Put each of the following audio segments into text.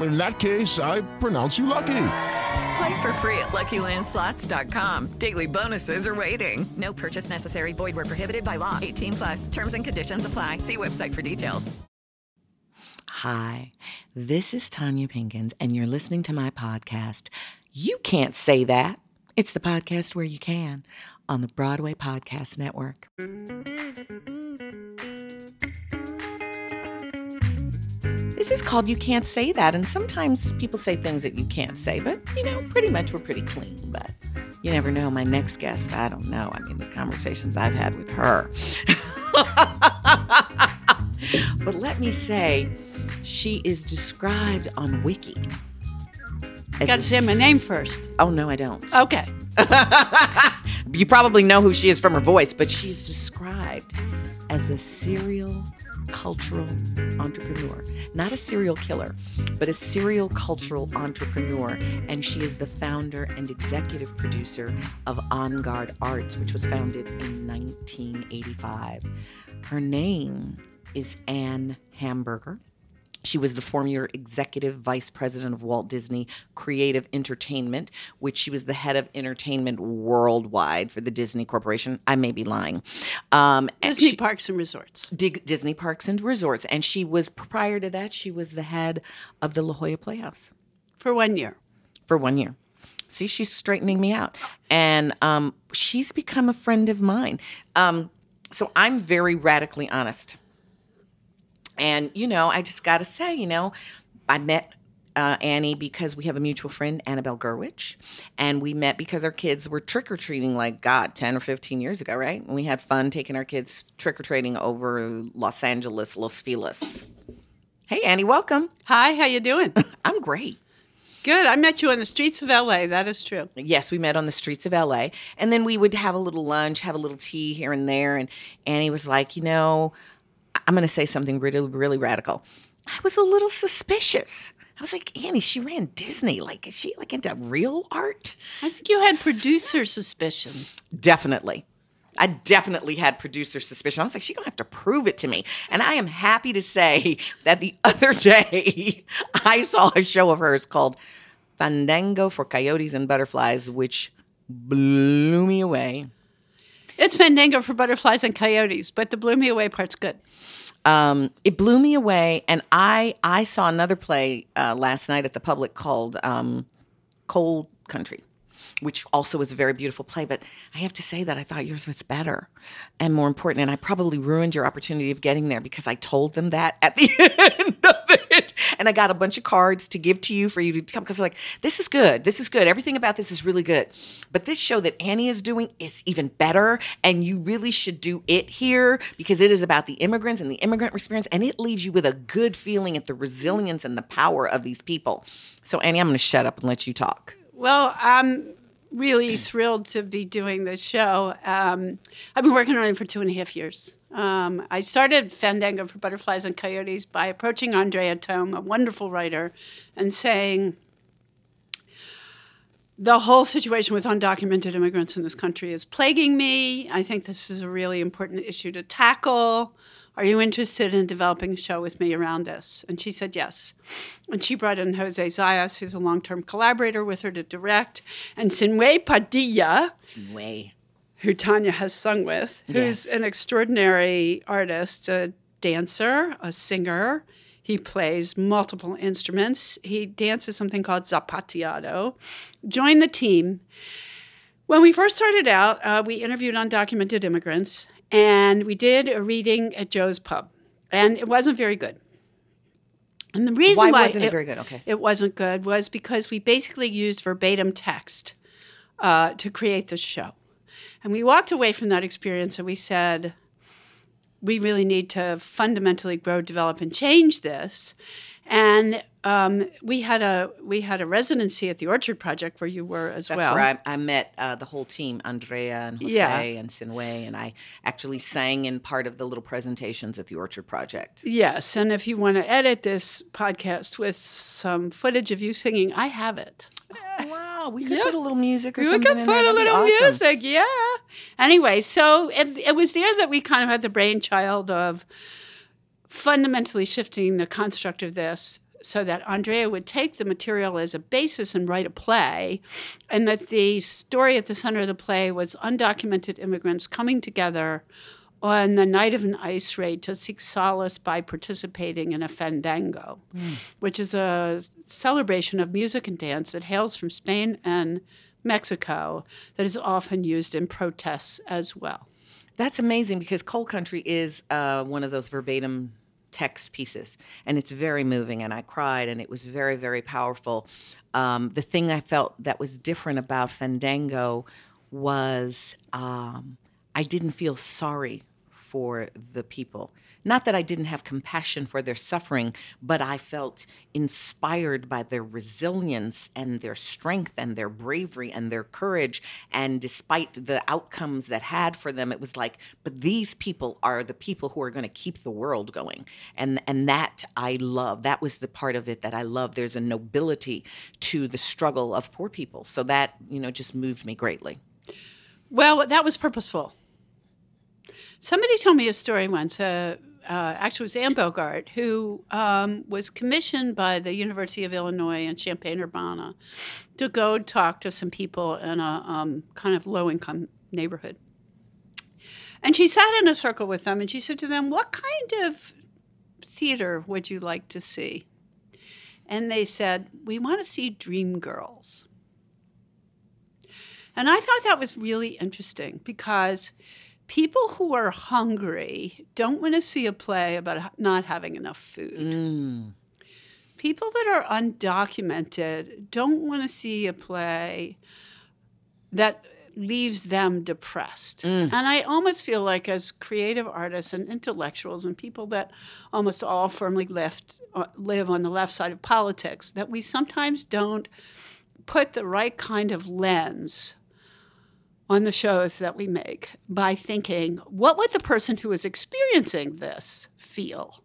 In that case, I pronounce you lucky. Play for free at LuckyLandSlots.com. Daily bonuses are waiting. No purchase necessary. Void where prohibited by law. 18 plus. Terms and conditions apply. See website for details. Hi, this is Tonya Pinkins, and you're listening to my podcast. You can't say that. It's the podcast where you can on the Broadway Podcast Network. This is called You Can't Say That, and sometimes people say things that you can't say, but you know, pretty much we're pretty clean. But you never know. My next guest, I don't know. I mean, the conversations I've had with her. but let me say, she is described on Wiki. as Got to say my name first. Oh, no, I don't. Okay. you probably know who she is from her voice, but she's described as a serial cultural entrepreneur. Not a serial killer, but a serial cultural entrepreneur. And she is the founder and executive producer of En Garde Arts, which was founded in 1985. Her name is Anne Hamburger. She was the former executive vice president of Walt Disney Creative Entertainment, which she was the head of entertainment worldwide for the Disney Corporation. I may be lying. Um, Disney she- Parks and Resorts. Dig- Disney Parks and Resorts. And she was, prior to that, she was the head of the La Jolla Playhouse For one year. for one year. See, she's straightening me out. And um, she's become a friend of mine. Um, so I'm very radically honest. And, you know, I just got to say, you know, I met uh, Annie because we have a mutual friend, Annabelle Gurwitch. And we met because our kids were trick or treating, like, God, 10 or 15 years ago, right? And we had fun taking our kids trick or treating over Los Angeles, Los Feliz. Hey, Annie, welcome. Hi, how you doing? I'm great. Good. I met you on the streets of LA. That is true. Yes, we met on the streets of LA. And then we would have a little lunch, have a little tea here and there. And Annie was like, you know, I'm going to say something really, really radical. I was a little suspicious. I was like, Annie, she ran Disney. Like, is she like into real art? I think you had producer suspicion. Definitely. I definitely had producer suspicion. I was like, she's gonna have to prove it to me. And I am happy to say that the other day I saw a show of hers called Fandango for Coyotes and Butterflies, which blew me away. It's Fandango for butterflies and coyotes, but the blew me away part's good. Um, it blew me away, and I I saw another play uh, last night at the public called um, Coal Country, which also was a very beautiful play. But I have to say that I thought yours was better and more important, and I probably ruined your opportunity of getting there because I told them that at the end of it, and I got a bunch of cards to give to you for you to come because like this is good, this is good, everything about this is really good, but this show that Annie is doing is even better, and you really should do it here because it is about the immigrants and the immigrant experience, and it leaves you with a good feeling at the resilience and the power of these people. So Annie, I'm going to shut up and let you talk. Well, I'm really thrilled to be doing this show. Um, I've been working on it for two and a half years. Um, I started Fandango for Butterflies and Coyotes by approaching Andrea Thome, a wonderful writer, and saying, the whole situation with undocumented immigrants in this country is plaguing me. I think this is a really important issue to tackle. Are you interested in developing a show with me around this? And she said yes. And she brought in Jose Zayas, who's a long term collaborator with her to direct, and Sinuhé Padilla, Sinuhé. who Tonya has sung with, who's Yes. an extraordinary artist, a dancer, a singer. He plays multiple instruments. He dances something called zapateado. Join the team. When we first started out, uh, we interviewed undocumented immigrants, and we did a reading at Joe's Pub, and it wasn't very good. And the reason Why why, wasn't it very good? Okay. it wasn't good was because we basically used verbatim text uh, to create the show, and we walked away from that experience and we said, we really need to fundamentally grow, develop, and change this. And um, we had a we had a residency at the Orchard Project where you were as That's well. That's where I, I met uh, the whole team, Andrea and Jose Yeah. and Sinuhé, and I actually sang in part of the little presentations at the Orchard Project. Yes, and if you want to edit this podcast with some footage of you singing, I have it. Wow, we could Yeah. put a little music or We something could in put there. a little awesome. music, yeah. Anyway, so it, it was there that we kind of had the brainchild of fundamentally shifting the construct of this so that Andrea would take the material as a basis and write a play, and that the story at the center of the play was undocumented immigrants coming together on the night of an ice raid to seek solace by participating in a fandango, hmm. which is a celebration of music and dance that hails from Spain and Mexico that is often used in protests as well. That's amazing because Coal Country is uh, one of those verbatim text pieces, and it's very moving. And I cried, and it was very, very powerful. Um, the thing I felt that was different about Fandango was um, I didn't feel sorry for the people. Not that I didn't have compassion for their suffering, but I felt inspired by their resilience and their strength and their bravery and their courage. And despite the outcomes that had for them, it was like, but these people are the people who are going to keep the world going. And and that I love. That was the part of it that I love. There's a nobility to the struggle of poor people. So that, you know, just moved me greatly. Well, that was purposeful. Somebody told me a story once. Uh, uh, actually, it was Anne Bogart, who um, was commissioned by the University of Illinois in Champaign Urbana to go talk to some people in a um, kind of low income neighborhood. And she sat in a circle with them and she said to them, What kind of theater would you like to see? And they said, We want to see Dream Girls. And I thought that was really interesting because people who are hungry don't want to see a play about not having enough food. People that are undocumented don't want to see a play that leaves them depressed. And I almost feel like, as creative artists and intellectuals and people that almost all firmly left, uh, live on the left side of politics, that we sometimes don't put the right kind of lens on the shows that we make by thinking, what would the person who is experiencing this feel?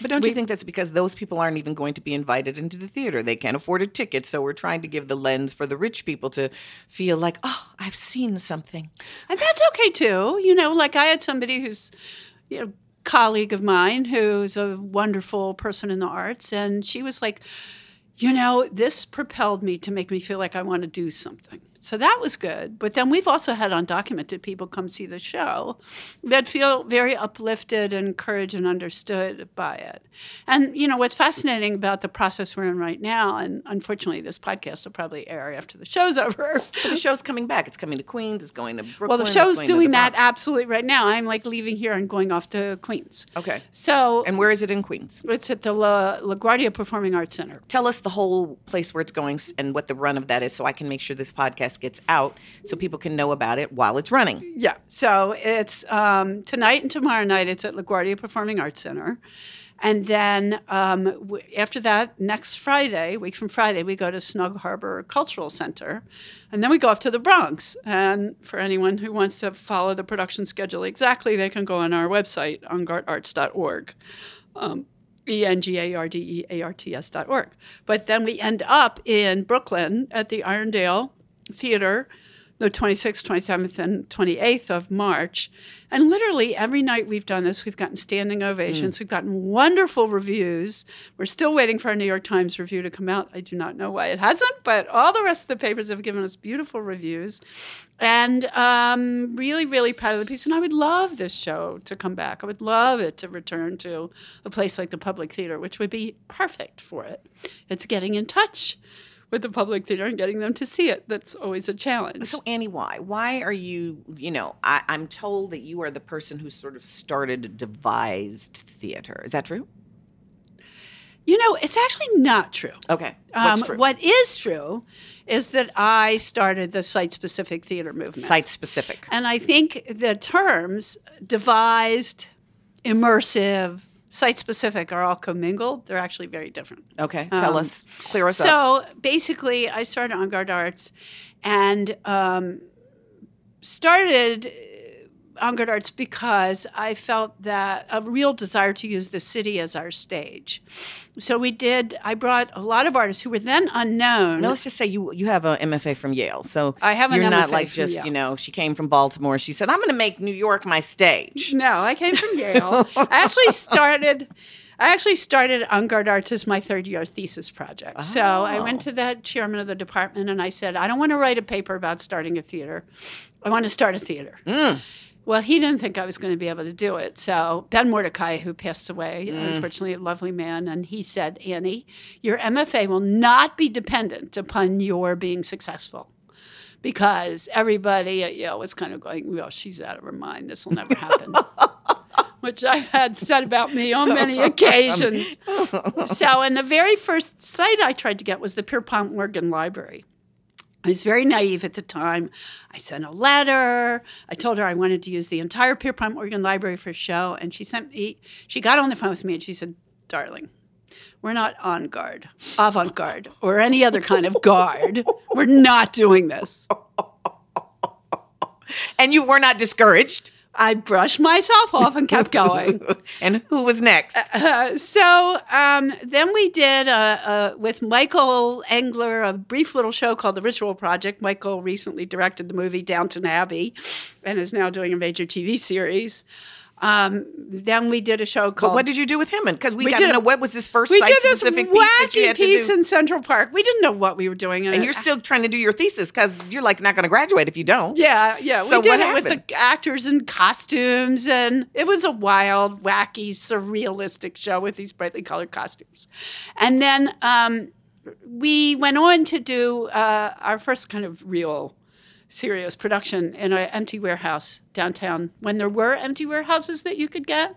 But don't you think that's because those people aren't even going to be invited into the theater? They can't afford a ticket, so we're trying to give the lens for the rich people to feel like, oh, I've seen something. And that's okay too. You know, like I had somebody who's, you know, colleague of mine who's a wonderful person in the arts, and she was like, you know, this propelled me to make me feel like I want to do something. So that was good. But then we've also had undocumented people come see the show that feel very uplifted and encouraged and understood by it. And, you know, what's fascinating about the process we're in right now, and unfortunately this podcast will probably air after the show's over. But the show's coming back. It's coming to Queens. It's going to Brooklyn. well, the show's doing the that absolutely right now. I'm like leaving here and going off to Queens. Okay. So And where is it in Queens? it's at the La, LaGuardia Performing Arts Center. Tell us the whole place where it's going and what the run of that is so I can make sure this podcast gets out so people can know about it while it's running. Yeah. So it's um, tonight and tomorrow night. It's at LaGuardia Performing Arts Center. And then um, w- after that, next Friday, week from Friday, we go to Snug Harbor Cultural Center. And then we go up to the Bronx. And for anyone who wants to follow the production schedule exactly, they can go on our website, engardearts.org. Um, E N G A R D E A R T S dot org. But then we end up in Brooklyn at the Irondale Theater the 26th, 27th, and 28th of March. And literally every night we've done this, we've gotten standing ovations. We've gotten wonderful reviews. We're still waiting for our New York Times review to come out. I do not know why it hasn't, but all the rest of the papers have given us beautiful reviews. And um, really, really proud of the piece. And I would love this show to come back. I would love it to return to a place like the Public Theater, which would be perfect for it. It's getting in touch with the public theater and getting them to see it. That's always a challenge. So Annie, why? Why are you? You know, I, I'm told that you are the person who sort of started devised theater. Is that true? You know, it's actually not true. Okay. What's Um, true? What is true is that I started the site specific theater movement. Site specific. And I think the terms devised, immersive, site specific are all commingled. They're actually very different. Okay. Tell Um, us. Clear us up. So basically, I started En Garde Arts and um, started En Garde Arts because I felt that a real desire to use the city as our stage. So we did, I brought a lot of artists who were then unknown. Now let's just say you you have a MFA from Yale, so I have an you're not like just Yale. you know she came from Baltimore. She said I'm going to make New York my stage. No, I came from Yale. I actually started. I actually started Guard Arts as my third year thesis project. So I went oh. to the chairman of the department and I said, I don't want to write a paper about starting a theater. I want to start a theater. Mm. Well, he didn't think I was going to be able to do it. So Ben Mordecai, who passed away, mm. unfortunately, a lovely man, and he said, Annie, your MFA will not be dependent upon your being successful. Because everybody at Yale was kind of going, well, she's out of her mind. This will never happen. Which I've had said about me on many occasions. so, and the very first site I tried to get was the Pierpont Morgan Library. I was very naive at the time. I sent a letter. I told her I wanted to use the entire Pierpont Morgan Library for a show, and she sent me. She got on the phone with me and she said, "Darling, we're not on guard, avant garde, or any other kind of guard. We're not doing this." And you were not discouraged. I brushed myself off and kept going. and who was next? Uh, so um, then we did uh, uh, with Michael Engler a brief little show called The Ritual Project. Michael recently directed the movie Downton Abbey and is now doing a major TV series. Um, then we did a show But called. what did you do with him? Because we, We got to know what was this first site specific piece that you had to piece do. in Central Park. We didn't know what we were doing, and you're still trying to do your thesis because you're like not going to graduate if you don't. Yeah, yeah. So we did what it happened? with the actors and costumes, and it was a wild, wacky, surrealistic show with these brightly colored costumes. And then um, we went on to do uh, our first kind of real serious production in an empty warehouse downtown when there were empty warehouses that you could get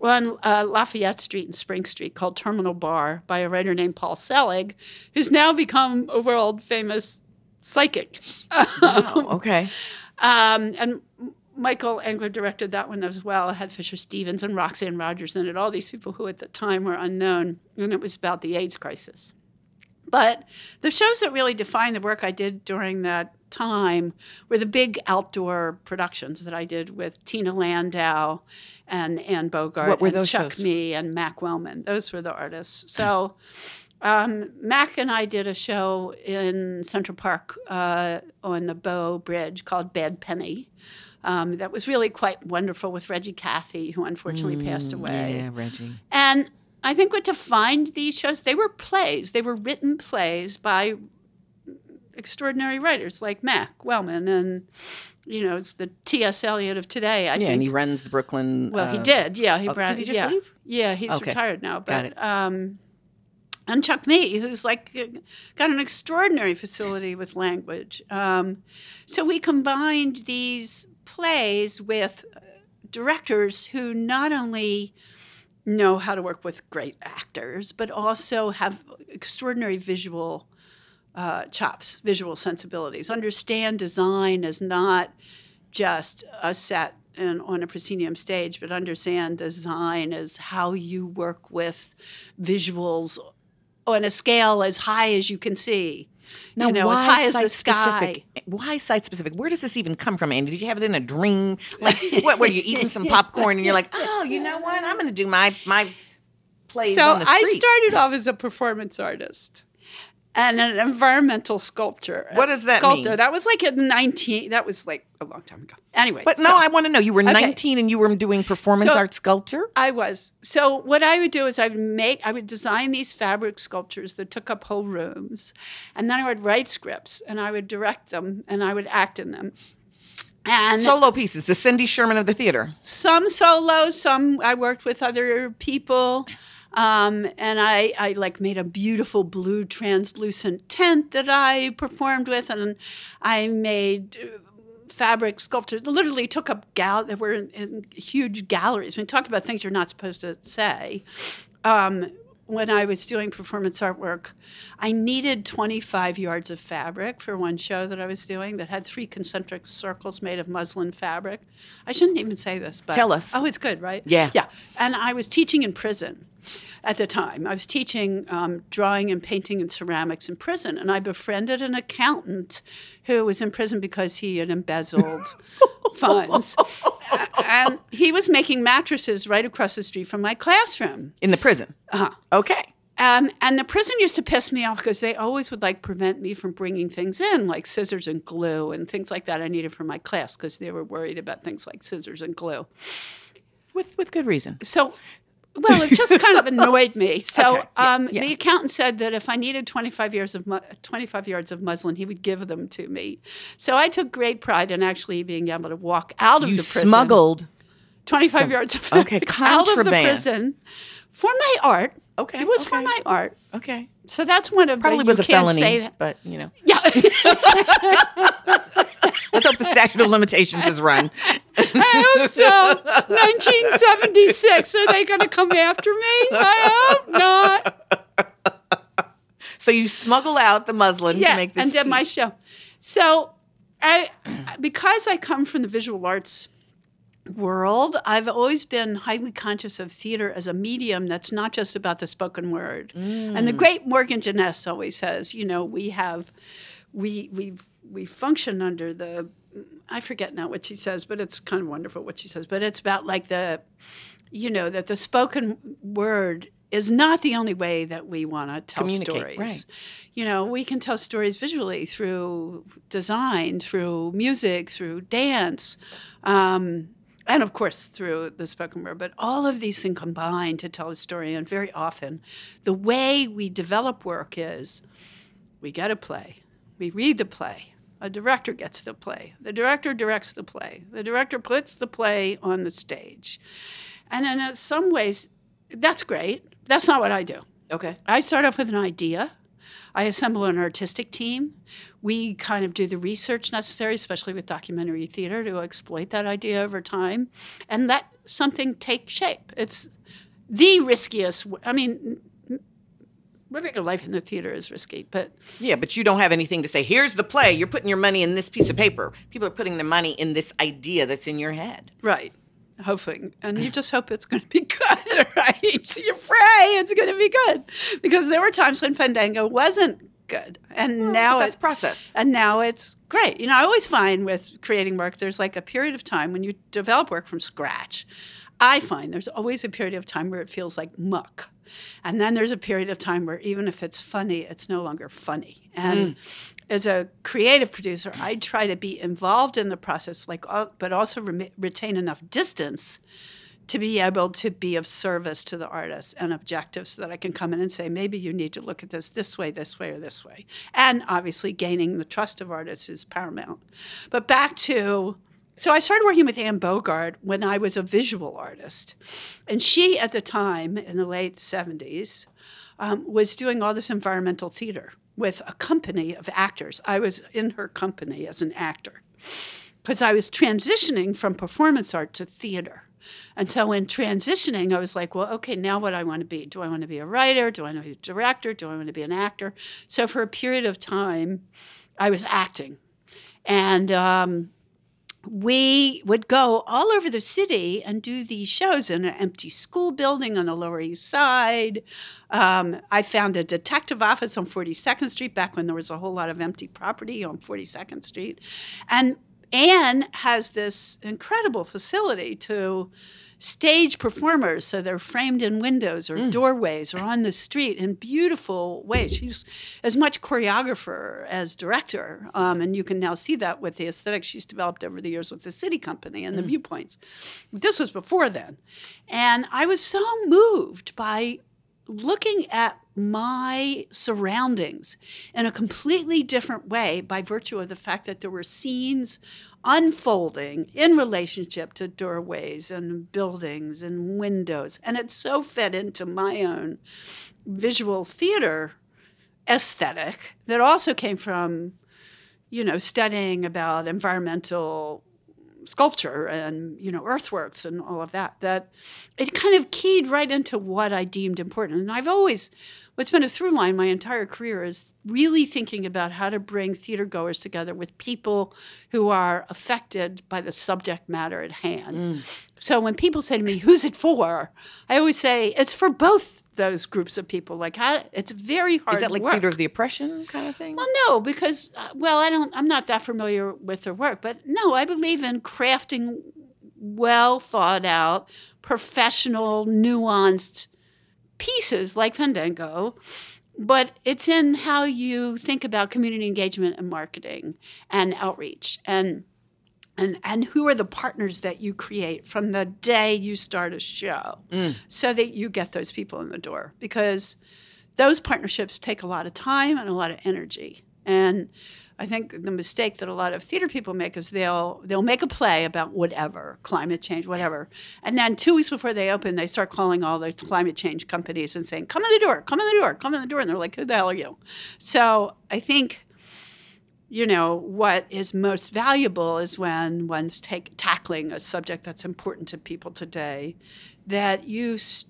on uh, Lafayette Street and Spring Street called Terminal Bar by a writer named Paul Selig, who's now become a world famous psychic. Oh, okay. Um, and Michael Engler directed that one as well. It had Fisher Stevens and Roxanne Rogers in it, all these people who at the time were unknown. And it was about the AIDS crisis. But the shows that really defined the work I did during that time were the big outdoor productions that I did with Tina Landau and Anne Bogart What were and those Chuck shows? Me and Mac Wellman. Those were the artists. So um, Mac and I did a show in Central Park uh, on the Bow Bridge called Bad Penny. Um, that was really quite wonderful with Reggie Cathey, who unfortunately passed away. Mm, Yeah, Reggie. And I think what defined these shows, they were plays. They were written plays by extraordinary writers like Mac Wellman and, you know, it's the T.S. Eliot of today, I yeah, think. and he runs the Brooklyn. Well, he uh, did. Yeah, he oh, brought. did he just yeah. leave? Yeah, he's Okay. retired now. Got But it. um, and Chuck Mee, who's like got an extraordinary facility with language. Um, so we combined these plays with directors who not only know how to work with great actors, but also have extraordinary visual uh, chops, visual sensibilities. Understand design as not just a set and on a proscenium stage, but understand design as how you work with visuals on a scale as high as you can see. Now, you know, why as high as the sky. specific? Why site specific? Where does this even come from, Andy? Did you have it in a dream? Like, what? Were you eating some popcorn and you're like, oh, you know what? I'm going to do my my plays so on the I started off as a performance artist and an environmental sculptor. What does that sculptor. mean? That was like in 19, that was like a long time ago. Anyway. But no, so- I want to know. You were Okay. 19 and you were doing performance So- art sculpture. I was. So what I would do is I would make, I would design these fabric sculptures that took up whole rooms, and then I would write scripts and I would direct them and I would act in them. And Solo pieces. The Cindy Sherman of the theater. some solo, some I worked with other people. Um, and I, I like made a beautiful blue translucent tent that I performed with, and I made uh, fabric sculptures. Literally took up gal that were in, in huge galleries. I mean, talk about things you're not supposed to say. Um, when I was doing performance artwork, I needed 25 yards of fabric for one show that I was doing that had three concentric circles made of muslin fabric. I shouldn't even say this, but Tell us. Oh, it's good, right? Yeah. Yeah. And I was teaching in prison at the time. I was teaching um, drawing and painting and ceramics in prison, and I befriended an accountant who was in prison because he had embezzled funds. And he was making mattresses right across the street from my classroom. In the prison. Uh-huh. Okay. Um, and the prison used to piss me off because they always would like prevent me from bringing things in, like scissors and glue and things like that I needed for my class because they were worried about things like scissors and glue. With with good reason. So, well, it just kind of annoyed me. So, Okay, yeah, um, yeah. the accountant said that if I needed 25 years of mu- 25 yards of muslin, he would give them to me. So I took great pride in actually being able to walk out of You the prison. smuggled 25 some- yards of okay, out of the prison for my art. Okay, It was for my art. Okay. So that's one of Probably the, was a felony, Say that. but you know. Yeah. Let's hope the statute of limitations is run. I hope so. 1976. Are they going to come after me? I hope not. So you smuggle out the muslin yeah, to make this and did my show. So, I because I come from the visual arts world, I've always been highly conscious of theater as a medium that's not just about the spoken word. And Mm. the great Morgan Jenness always says, you know, we have, we we we function under the, I forget now what she says, but it's kind of wonderful what she says. But it's about like the, you know, that the spoken word is not the only way that we want to tell stories. right. You know, we can tell stories visually through design, through music, through dance, um, and of course through the spoken word. But all of these things combine to tell a story. And very often, the way we develop work is we get a play, we read the play. A director gets the play. The director directs the play. The director puts the play on the stage. And in uh, some ways, that's great. That's not what I do. Okay. I start off with an idea. I assemble an artistic team. We kind of do the research necessary, especially with documentary theater, to exploit that idea over time and let something take shape. It's the riskiest. I mean, living a life in the theater is risky, but Yeah, but you don't have anything to say. Here's the play. You're putting your money in this piece of paper. People are putting their money in this idea that's in your head. right. Hoping, and you just hope it's going to be good, right? You pray it's going to be good, because there were times when Fandango wasn't good, and now But that's it- process. and now it's great. You know, I always find with creating work, there's like a period of time when you develop work from scratch. I find there's always a period of time where it feels like muck. And then there's a period of time where even if it's funny, it's no longer funny. And mm. As a creative producer, I try to be involved in the process, like, but also rem- retain enough distance to be able to be of service to the artist and objective so that I can come in and say, maybe you need to look at this this way, this way, or this way. And obviously, gaining the trust of artists is paramount. But back to, so I started working with Anne Bogart when I was a visual artist. And she, at the time, in the late 70s, um, was doing all this environmental theater with a company of actors. I was in her company as an actor because I was transitioning from performance art to theater. And so in transitioning, I was like, well, okay, now what I want to be? Do I want to be a writer? Do I want to be a director? Do I want to be an actor? So for a period of time, I was acting. And um, we would go all over the city and do these shows in an empty school building on the Lower East Side. Um, I found a detective office on 42nd Street back when there was a whole lot of empty property on 42nd Street. And Anne has this incredible facility to stage performers so they're framed in windows or doorways or on the street in beautiful ways. She's as much choreographer as director um, and you can now see that with the aesthetics she's developed over the years with the SITI Company and the viewpoints. This was before then. And i was so moved by looking at my surroundings in a completely different way by virtue of the fact that there were scenes unfolding in relationship to doorways and buildings and windows. And it so fed into my own visual theater aesthetic that also came from, you know, studying about environmental sculpture and you know earthworks and all of that that it kind of keyed right into what i deemed important and i've always what's been a through line my entire career is really thinking about how to bring theater goers together with people who are affected by the subject matter at hand. Mm. So when people say to me, "Who's it for?" I always say it's for both those groups of people. Like how, it's very hard. Is that like work. theater of the oppression kind of thing? Well, no, because uh, well, I don't. I'm not that familiar with their work, but no, I believe in crafting well thought out, professional, nuanced pieces like Fandango. But it's in how you think about community engagement and marketing and outreach and and and who are the partners that you create from the day you start a show mm. so that you get those people in the door? Because those partnerships take a lot of time and a lot of energy. And I think the mistake that a lot of theater people make is they'll they'll make a play about whatever climate change, whatever, and then two weeks before they open, they start calling all the climate change companies and saying, "Come in the door, come in the door, come in the door," and they're like, "Who the hell are you?" So I think you know what is most valuable is when one's take, tackling a subject that's important to people today that you s-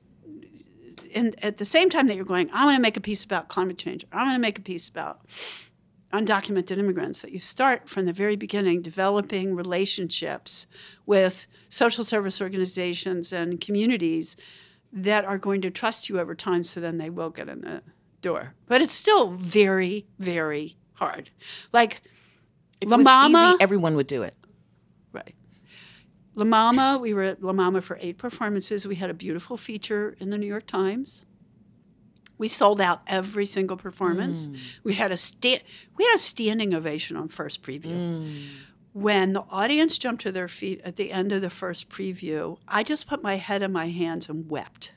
and at the same time that you're going i want to make a piece about climate change. I want to make a piece about undocumented immigrants that you start from the very beginning developing relationships with social service organizations and communities that are going to trust you over time so then they will get in the door. But it's still very very hard like If La it was Mama easy, everyone would do it. Right. La Mama, we were at La Mama for eight performances. We had a beautiful feature in the New York Times. We sold out every single performance. Mm. We had a sta- we had a standing ovation on first preview. Mm. When the audience jumped to their feet at the end of the first preview, I just put my head in my hands and wept.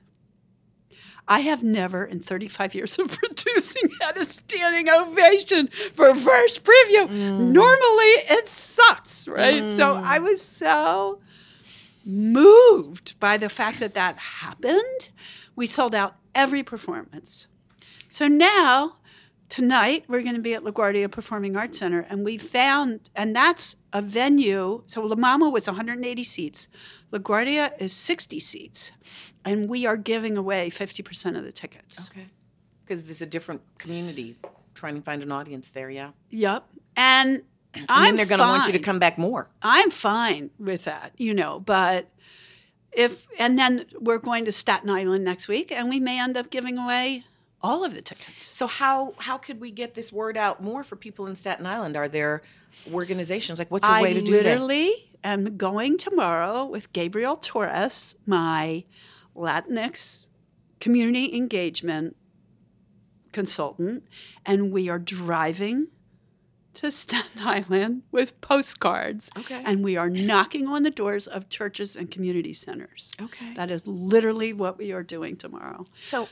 I have never, in 35 years of producing, had a standing ovation for first preview. Mm. Normally, it sucks, right? Mm. So I was so moved by the fact that that happened. We sold out every performance. So now, tonight, we're going to be at LaGuardia Performing Arts Center, and we found, and that's a venue. So La Mama was 180 seats, LaGuardia is 60 seats, and we are giving away 50% of the tickets. Okay. Because there's a different community trying to find an audience there, yeah. Yep. And, And I'm then they're going to want you to come back more. I'm fine with that, you know, but if and then we're going to Staten Island next week and we may end up giving away all of the tickets. So how how could we get this word out more for people in Staten Island? Are there organizations like what's the I way to do that? literally am going tomorrow with Gabriel Torres, my Latinx community engagement consultant, and we are driving to Staten Island with postcards. Okay. And we are knocking on the doors of churches and community centers. Okay. That is literally what we are doing tomorrow. So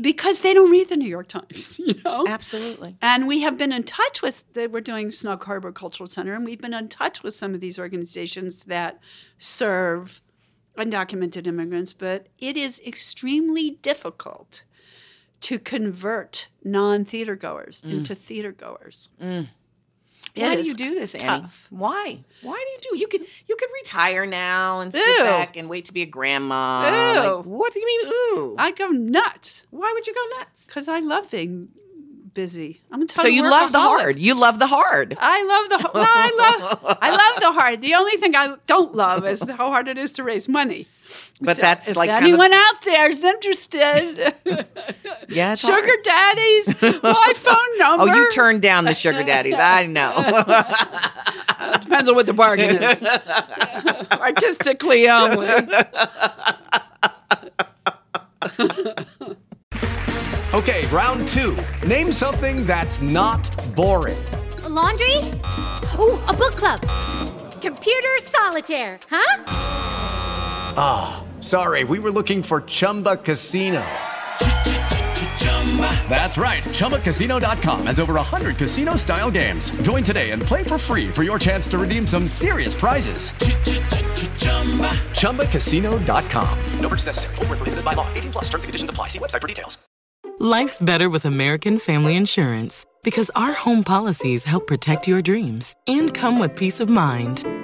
Because they don't read the New York Times, you know? absolutely. And we have been in touch with, that we're doing Snug Harbor Cultural Center, and we've been in touch with some of these organizations that serve undocumented immigrants, but it is extremely difficult to convert non theater goers mm. into theater goers. It Why do you do this, Annie? tough. Why? Why do you do? You could you could retire now and sit Ew. back and wait to be a grandma. Ew. Like, what do you mean? Ooh. I go nuts Why would you go nuts? because I love being busy. I'm a So you love the workaholic. hard. You love the hard. I love the well, I love I love the hard. The only thing I don't love is how hard it is to raise money. But So that's if like kind of- anyone out there is interested, Yeah, it's sugar hard. daddies, my phone number. Oh, you turned down the sugar daddies. I know. it Depends on what the bargain is. Artistically only. Um, okay, round two. Name something that's not boring. laundry? Ooh, a book club. Computer solitaire, huh? Ah, sorry, we were looking for Chumba Casino. That's right. ChumbaCasino.com has over 100 casino style games. Join today and play for free for your chance to redeem some serious prizes. ChumbaCasino.com. No purchase necessary. Void where prohibited by law. 18 plus terms and conditions apply. See website for details. Life's better with American Family Insurance because our home policies help protect your dreams and come with peace of mind.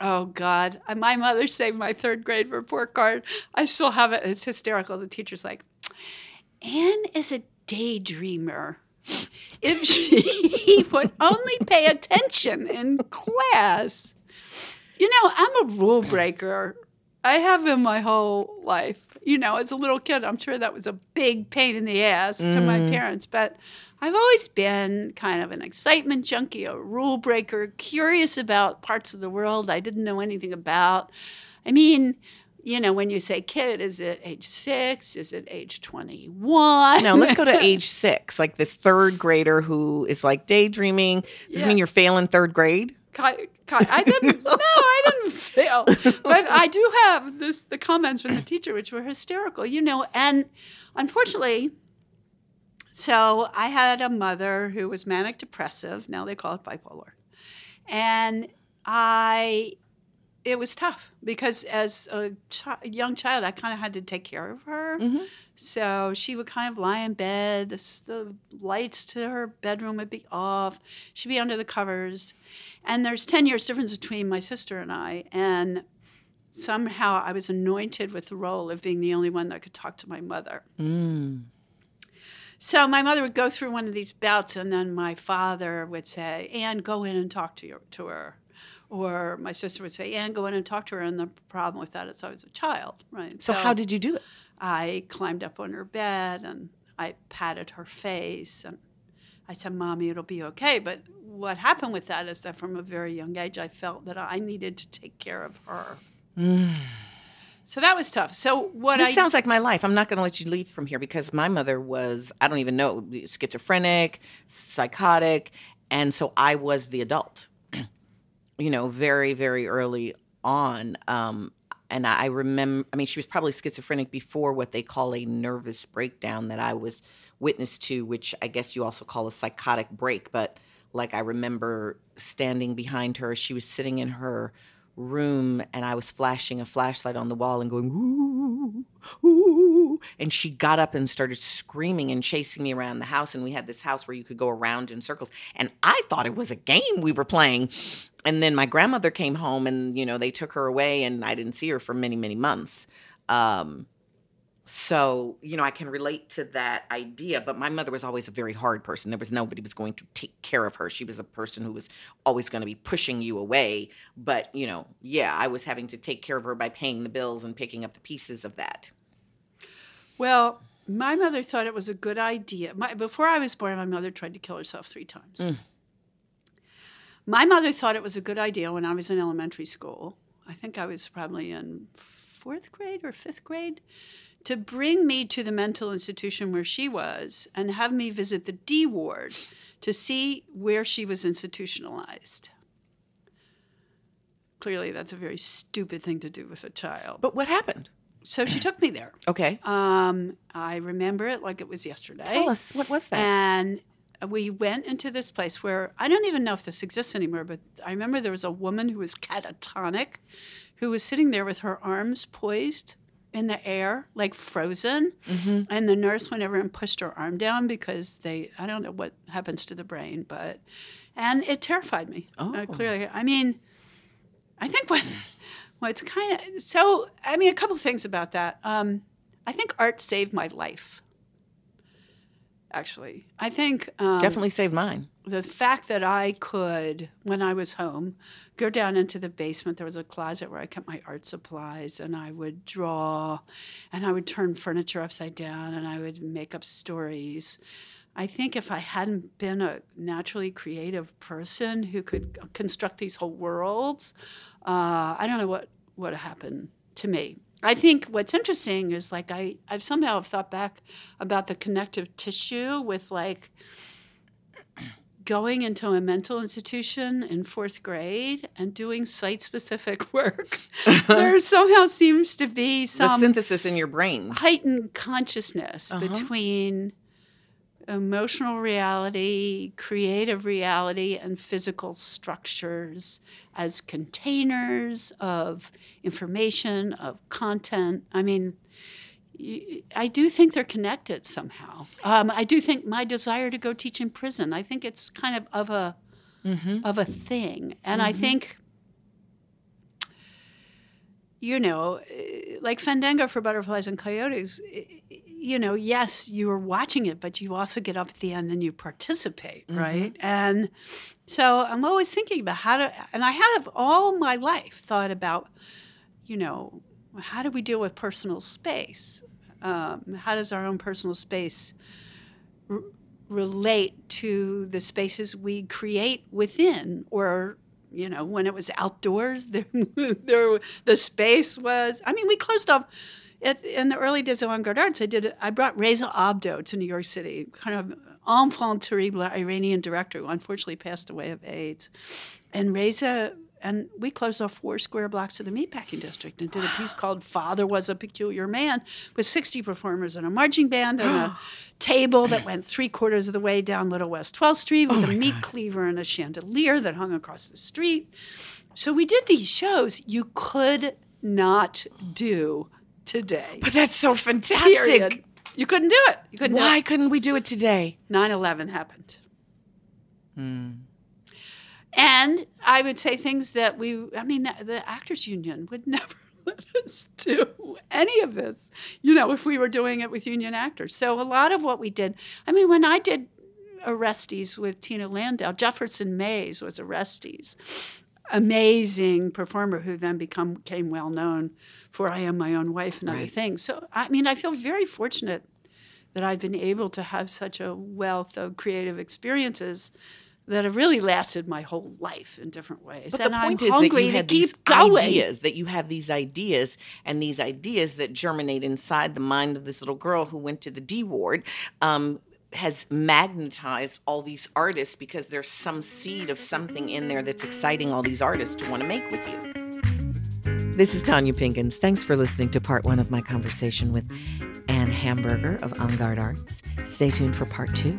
Oh God! My mother saved my third grade report card. I still have it. It's hysterical. The teacher's like, "Anne is a daydreamer. If she would only pay attention in class." You know, I'm a rule breaker. I have been my whole life. You know, as a little kid, I'm sure that was a big pain in the ass to my Mm. parents, but I've always been kind of an excitement junkie, a rule breaker, curious about parts of the world I didn't know anything about. I mean, you know, when you say kid, is it age six? Is it age 21? No, let's go to age six. Like this third grader who is like daydreaming. Does this mean you're failing third grade? I didn't. no, I didn't fail. But I do have this the comments from the teacher, which were hysterical. You know, and unfortunately, so I had a mother who was manic depressive. Now they call it bipolar, and I. It was tough because as a, chi- young child, I kind of had to take care of her. So she would kind of lie in bed. The, the lights to her bedroom would be off. She'd be under the covers. And there's 10 years difference between my sister and I. And somehow I was anointed with the role of being the only one that could talk to my mother. Mm. So my mother would go through one of these bouts, and then my father would say, Anne, go in and talk to, your, to her. Or my sister would say, Anne, go in and talk to her. And the problem with that is I was a child, right? So, how did you do it? I climbed up on her bed and I patted her face and I said, Mommy, it'll be okay. But what happened with that is that from a very young age, I felt that I needed to take care of her. Mm. So that was tough. So what this I sounds like my life. I'm not going to let you leave from here because my mother was, I don't even know, schizophrenic, psychotic. And so I was the adult, you know, very, very early on. Um, and I remember, I mean, she was probably schizophrenic before what they call a nervous breakdown that I was witness to, which I guess you also call a psychotic break. But like I remember standing behind her, she was sitting in her room and I was flashing a flashlight on the wall and going, ooh, ooh. And she got up and started screaming and chasing me around the house. And we had this house where you could go around in circles. And I thought it was a game we were playing. And then my grandmother came home and, you know, they took her away and I didn't see her for many, many months. Um, so, you know, I can relate to that idea, but my mother was always a very hard person. There was nobody was going to take care of her. She was a person who was always going to be pushing you away. But, you know, yeah, I was having to take care of her by paying the bills and picking up the pieces of that. Well, my mother thought it was a good idea. My, before I was born, my mother tried to kill herself three times. Mm. My mother thought it was a good idea when I was in elementary school. I think I was probably in fourth grade or fifth grade to bring me to the mental institution where she was and have me visit the D ward to see where she was institutionalized. Clearly, that's a very stupid thing to do with a child. But what happened? So she took me there. Okay. Um, I remember it like it was yesterday. Tell us, what was that? And we went into this place where I don't even know if this exists anymore, but I remember there was a woman who was catatonic, who was sitting there with her arms poised in the air, like frozen. Mm-hmm. And the nurse went over and pushed her arm down because they, I don't know what happens to the brain, but, and it terrified me. Oh. Uh, clearly. I mean, I think what, what's kind of, so, I mean, a couple things about that. Um, I think art saved my life actually. I think um, Definitely saved mine. the fact that I could, when I was home, go down into the basement. There was a closet where I kept my art supplies, and I would draw, and I would turn furniture upside down, and I would make up stories. I think if I hadn't been a naturally creative person who could construct these whole worlds, uh, I don't know what would have happened to me. I think what's interesting is like I I've somehow thought back about the connective tissue with like going into a mental institution in fourth grade and doing site specific work. there somehow seems to be some the synthesis in your brain, heightened consciousness Uh-huh. between emotional reality, creative reality, and physical structures as containers of information, of content. I mean, I do think they're connected somehow. Um, I do think my desire to go teach in prison, I think it's kind of of a of a thing, and I Mhm. think you know, eh, like Fandango for Butterflies and Coyotes, eh, you know, yes, you are watching it, but you also get up at the end and you participate, Mhm. right? And so I'm always thinking about how to, and I have all my life thought about, you know, how do we deal with personal space? Um, how does our own personal space r- relate to the spaces we create within or you know when it was outdoors there, there the space was i mean we closed off it, in the early days of En Garde Arts i did i brought Reza Abdoh to new york city kind of enfant terrible iranian director who unfortunately passed away of aids. And reza and we closed off four square blocks of the meatpacking district and did a piece called Father Was a Peculiar Man with 60 performers and a marching band and a table that went three quarters of the way down Little West 12th Street with oh a meat cleaver and a chandelier that hung across the street. So we did these shows. You could not do today. But that's so fantastic. Period. You couldn't do it. You couldn't Why couldn't we do it today? 9 11 happened. Hmm. And I would say things that we, I mean, the, the Actors Union would never let us do any of this, you know, if we were doing it with union actors. So a lot of what we did, I mean, when I did Orestes with Tina Landau, Jefferson Mays was Orestes. Amazing performer who then become, became well known for I Am My Own Wife and other things. So, I mean, I feel very fortunate that I've been able to have such a wealth of creative experiences that have really lasted my whole life in different ways. But and the point I'm is that hungry you to had keep these going. ideas, that you have these ideas, and these ideas that germinate inside the mind of this little girl who went to the D ward. Um, has magnetized all these artists because there's some seed of something in there that's exciting all these artists to want to make with you. This is Tonya Pinkins. Thanks for listening to part one of my conversation with Anne Hamburger of On Arts. Stay tuned for part two.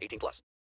18 plus.